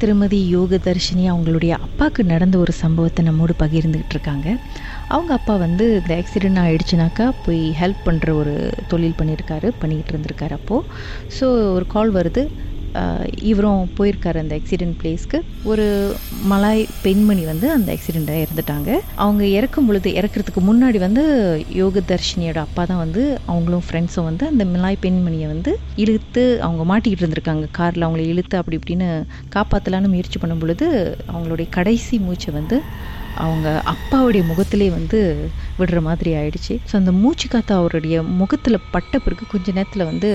திருமதி யோக தர்ஷினி அவங்களுடைய அப்பாவுக்கு நடந்த ஒரு சம்பவத்தை நம்மோடு பகிர்ந்துக்கிட்டு இருக்காங்க. அவங்க அப்பா வந்து இந்த ஆக்சிடென்ட் ஆகிடுச்சுனாக்கா போய் ஹெல்ப் பண்ணுற ஒரு தொழில் பண்ணியிருக்காரு பண்ணிக்கிட்டு இருந்திருக்காரு அப்போது ஸோ ஒரு கால் வருது. இவரும் போயிருக்காரு அந்த ஆக்சிடென்ட் பிளேஸ்க்கு ஒரு மலாய் பெண்மணி வந்து அந்த ஆக்சிடெண்ட்டாக இறந்துட்டாங்க. அவங்க இறக்கும் பொழுது இறக்குறதுக்கு முன்னாடி வந்து யோக தர்ஷினியோட அப்பா தான் வந்து அவங்களும் ஃப்ரெண்ட்ஸும் வந்து அந்த மலாய் பெண்மணியை வந்து இழுத்து அவங்க மாட்டிக்கிட்டு இருந்திருக்காங்க. காரில் அவங்கள இழுத்து அப்படி இப்படின்னு காப்பாற்றலான்னு முயற்சி பண்ணும் பொழுது அவங்களுடைய கடைசி மூச்சை வந்து அவங்க அப்பாவுடைய முகத்திலே வந்து விடுற மாதிரி ஆயிடுச்சு. ஸோ அந்த மூச்சு காத்து அவருடைய முகத்தில் பட்ட பிறகு கொஞ்ச நேரத்தில் வந்து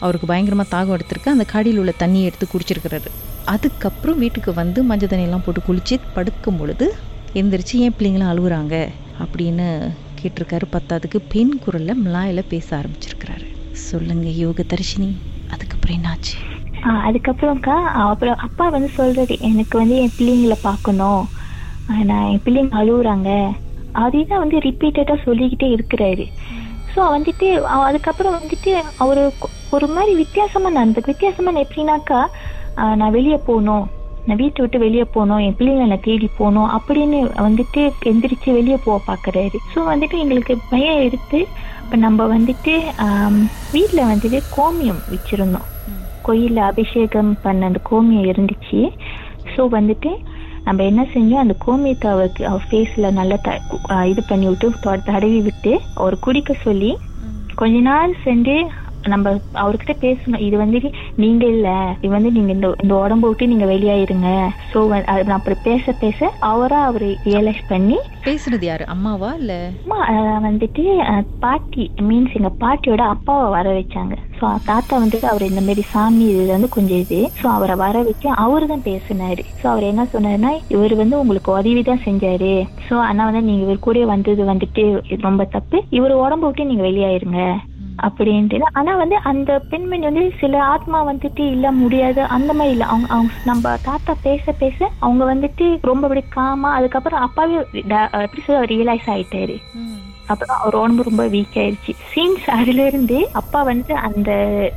அவருக்கு பயங்கரமாக தாகம் எடுத்திருக்கு. அந்த காடியில் உள்ள தண்ணியை எடுத்து குடிச்சிருக்கிறாரு. அதுக்கப்புறம் வீட்டுக்கு வந்து மஞ்சள் தண்ணியெல்லாம் போட்டு குளித்து படுக்கும் பொழுது எந்திரிச்சு ஏன் பிள்ளைங்களாம் அழுகுறாங்க? அப்படின்னு கேட்டிருக்காரு. பத்தாதுக்கு பெண் குரலில் மிளாயில் பேச ஆரம்பிச்சிருக்கிறாரு. சொல்லுங்க யோக தரிசினி. அதுக்கப்புறம் என்னாச்சு? அதுக்கப்புறம்க்கா அப்புறம் அப்பா வந்து சொல்றது எனக்கு வந்து என் பிள்ளைங்களை பார்க்கணும். நான் என் பிள்ளைங்க அழுகுறாங்க. அதைதான் வந்து ரிப்பீட்டடாக சொல்லிக்கிட்டே இருக்கிறாரு. ஸோ வந்துட்டு அதுக்கப்புறம் வந்துட்டு அவரு ஒரு மாதிரி வித்தியாசமா நடந்து வித்தியாசமா எப்படின்னாக்கா நான் வெளியே போகணும் நான் வீட்டை விட்டு வெளியே போகணும் என் பிள்ளைங்களை நான் தேடி போகணும் அப்படின்னு வந்துட்டு எந்திரிச்சு வெளியே போக பார்க்குறாரு ஸோ வந்துட்டு எங்களுக்கு பயம் எடுத்து இப்போ நம்ம வந்துட்டு வீட்டில் வந்துட்டு கோமியம் வச்சிருந்தோம். கோயிலில் அபிஷேகம் பண்ண அந்த கோமியம் இருந்துச்சு. ஸோ வந்துட்டு நம்ம என்ன செஞ்சோம்? அந்த கோமியத்தை அவருக்கு அவர் ஃபேஸில் நல்லா த இது பண்ணி விட்டு தடவி விட்டு அவர் குடிக்க சொல்லி கொஞ்ச நாள் சென்று நம்ம அவர்கிட்ட பேசணும். இது வந்து நீங்க இல்ல. இது வந்து நீங்க இந்த இந்த உடம்ப விட்டு நீங்க வெளியாயிருங்க. நான் அப்புறம் பேச பேச அவரா அவர் ரியலைஸ் பண்ணி பேசுனது யாரு? அம்மாவா இல்லை? அம்மா வந்துட்டு பாட்டி மீன்ஸ் எங்க பாட்டியோட அப்பாவை வர வச்சாங்க. ஸோ தாத்தா வந்துட்டு அவர் இந்த மாதிரி சாமி இதுல வந்து கொஞ்சம் இது. ஸோ அவரை வர வச்சு அவரு தான் பேசினாரு. ஸோ அவர் என்ன சொன்னாருன்னா இவர் வந்து உங்களுக்கு உதவி தான் செஞ்சாரு. ஸோ ஆனா வந்து நீங்க இவர் கூட வந்தது வந்துட்டு இது ரொம்ப தப்பு. இவர் உடம்ப விட்டு நீங்க வெளியாயிருங்க. அப்படின்ட்டு. ஆனா வந்து அந்த பெண்மணி வந்து சில ஆத்மா வந்துட்டு இல்ல முடியாது அந்த மாதிரி இல்ல. அவங்க அவங்க நம்ம தாத்தா பேச பேச அவங்க வந்துட்டு ரொம்ப அப்படி காமா அதுக்கப்புறம் அப்பாவே எப்படி சொல்ல ரியலைஸ் ஆயிட்டாரு. அப்புறம் அவர் உடம்பு ரொம்ப வீக் ஆயிருச்சு. சீன்ஸ் அதுல இருந்து அப்பா வந்து அந்த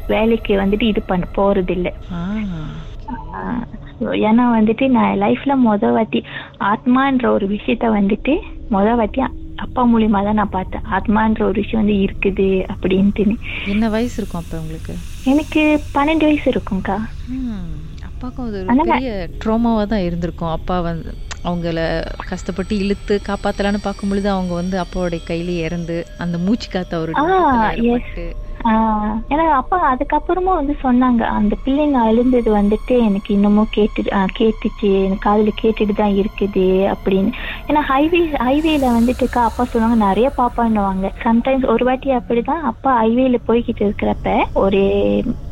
வேலைக்கு வந்துட்டு இது பண்ண போறது இல்ல ஏன்னா வந்துட்டு நான் லைஃப்ல முத வாட்டி ஆத்மான்ற ஒரு விஷயத்த வந்துட்டு முத வாட்டி அப்பா மூலியமா தான் நான் பார்த்தேன். ஆத்மான்ற ஒரு விஷயம் வந்து இருக்குது அப்படின்ட்டுன்னு என்ன வயசு இருக்கும் அப்போ உங்களுக்கு? எனக்கு பன்னெண்டு வயசு இருக்கும்க்கா. ம், அப்பாவுக்கும் அது ஒரு பெரிய ட்ரோமாவாக தான் இருந்திருக்கும். அப்பா வந்து அவங்கள கஷ்டப்பட்டு இழுத்து காப்பாத்தலான்னு பார்க்கும் பொழுது அவங்க வந்து அப்பாவோடைய கையில இறந்து அந்த மூச்சு காத்து அவருடைய ஏன்னா அப்பா அதுக்கப்புறமா வந்து சொன்னாங்க. அந்த பிள்ளைங்க அழுந்தது வந்துட்டு எனக்கு இன்னமும் கேட்டு கேட்டுச்சு. எனக்கு காதில் கேட்டுட்டு தான் இருக்குது அப்படின்னு. ஏன்னா ஹைவே ஹைவேல வந்துட்டுக்கா அப்பா சொல்லுவாங்க நிறைய பாப்பான்னுவாங்க. சம்டைம்ஸ் ஒரு வாட்டி அப்படிதான் அப்பா ஹைவேல போய்கிட்டு இருக்கிறப்ப ஒரு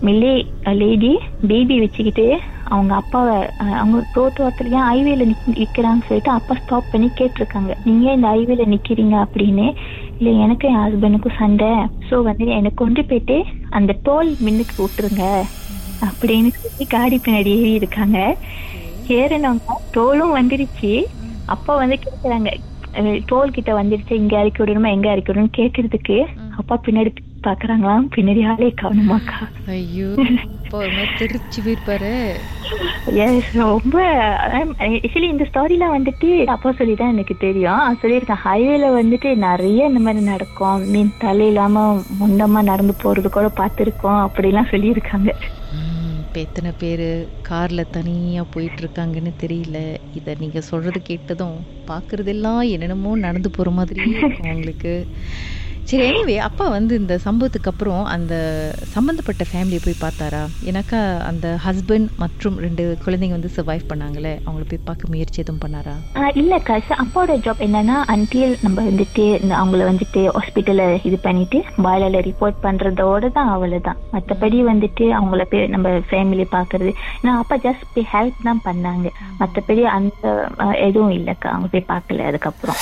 மில்லே லேடி பேபி வச்சுக்கிட்டு அவங்க அப்பாவை அவங்க ரோட்டு ஓரத்துல ஏன் ஹைவேல நிக்கிறான்னு சொல்லிட்டு அப்பா ஸ்டாப் பண்ணி கேட்டிருக்காங்க. நீங்க இந்த ஹைவேல நிக்கிறீங்க அப்படின்னு? இல்ல எனக்கு என் ஹஸ்பண்டுக்கும் சண்டை. சோ வந்து எனக்கு கொண்டு போயிட்டு அந்த டோல் மின்னுக்கு விட்டுருங்க அப்படின்னு சொல்லி காடி பின்னாடி ஏறி இருக்காங்க. ஏறினவங்க டோலும் வந்துருச்சு. அப்பா வந்து கேக்குறாங்க. டோல் கிட்ட வந்துருச்சு. இங்க இறக்கி விடணுமா? எங்க இறக்கி விடணும் கேக்குறதுக்கு. அப்பா பின்னாடி பாக்குறாங்களாம். பின்னாடி ஆளே காணுமாக்கா ஐயோ. அப்பா ஒரு மாதிரி தெரிச்சு போயிருப்பாரு எஸ் ரொம்ப ஆக்சுவலி இந்த ஸ்டோரிலாம் வந்துட்டு அப்பா சொல்லி தான் எனக்கு தெரியும். சொல்லியிருக்கான் ஹைவேல வந்துட்டு நிறைய இந்த மாதிரி நடக்கும். மீன் தலை இல்லாம முண்டமா நடந்து போறது கூட பார்த்துருக்கோம். அப்படிலாம் சொல்லியிருக்காங்க. இப்ப எத்தனை பேர் கார்ல தனியா போயிட்டு இருக்காங்கன்னு தெரியல. இத நீங்க சொல்றது கேட்டதும் பாக்குறதெல்லாம் என்னென்னமோ நடந்து போற மாதிரியே இருக்கும் உங்களுக்கு. சரி எனிவே அப்பா வந்து இந்த சம்பவத்துக்கு அப்புறம் அந்த சம்மந்தப்பட்ட ஃபேமிலியை போய் பார்த்தாரா? ஏன்னாக்கா அந்த ஹஸ்பண்ட் மற்றும் ரெண்டு குழந்தைங்க வந்து சர்வைவ் பண்ணாங்களே? அவங்கள போய் பார்க்க முயற்சி எதுவும் பண்ணாரா? ஆஹ் இல்லக்கா அப்பாவோட ஜாப் என்னன்னா அன்டில் நம்ம வந்துட்டு இந்த அவங்கள வந்துட்டு ஹாஸ்பிட்டல்ல இது பண்ணிட்டு பாய்லர்ல ரிப்போர்ட் பண்றதோட தான் அவ்வளவுதான். மற்றபடி வந்துட்டு அவங்கள போய் நம்ம ஃபேமிலி பாக்குறது ஏன்னா அப்பா ஜஸ்ட் போய் ஹெல்ப் தான் பண்ணாங்க. மற்றபடி அந்த எதுவும் இல்லக்கா. அவங்க போய் பார்க்கல அதுக்கப்புறம்.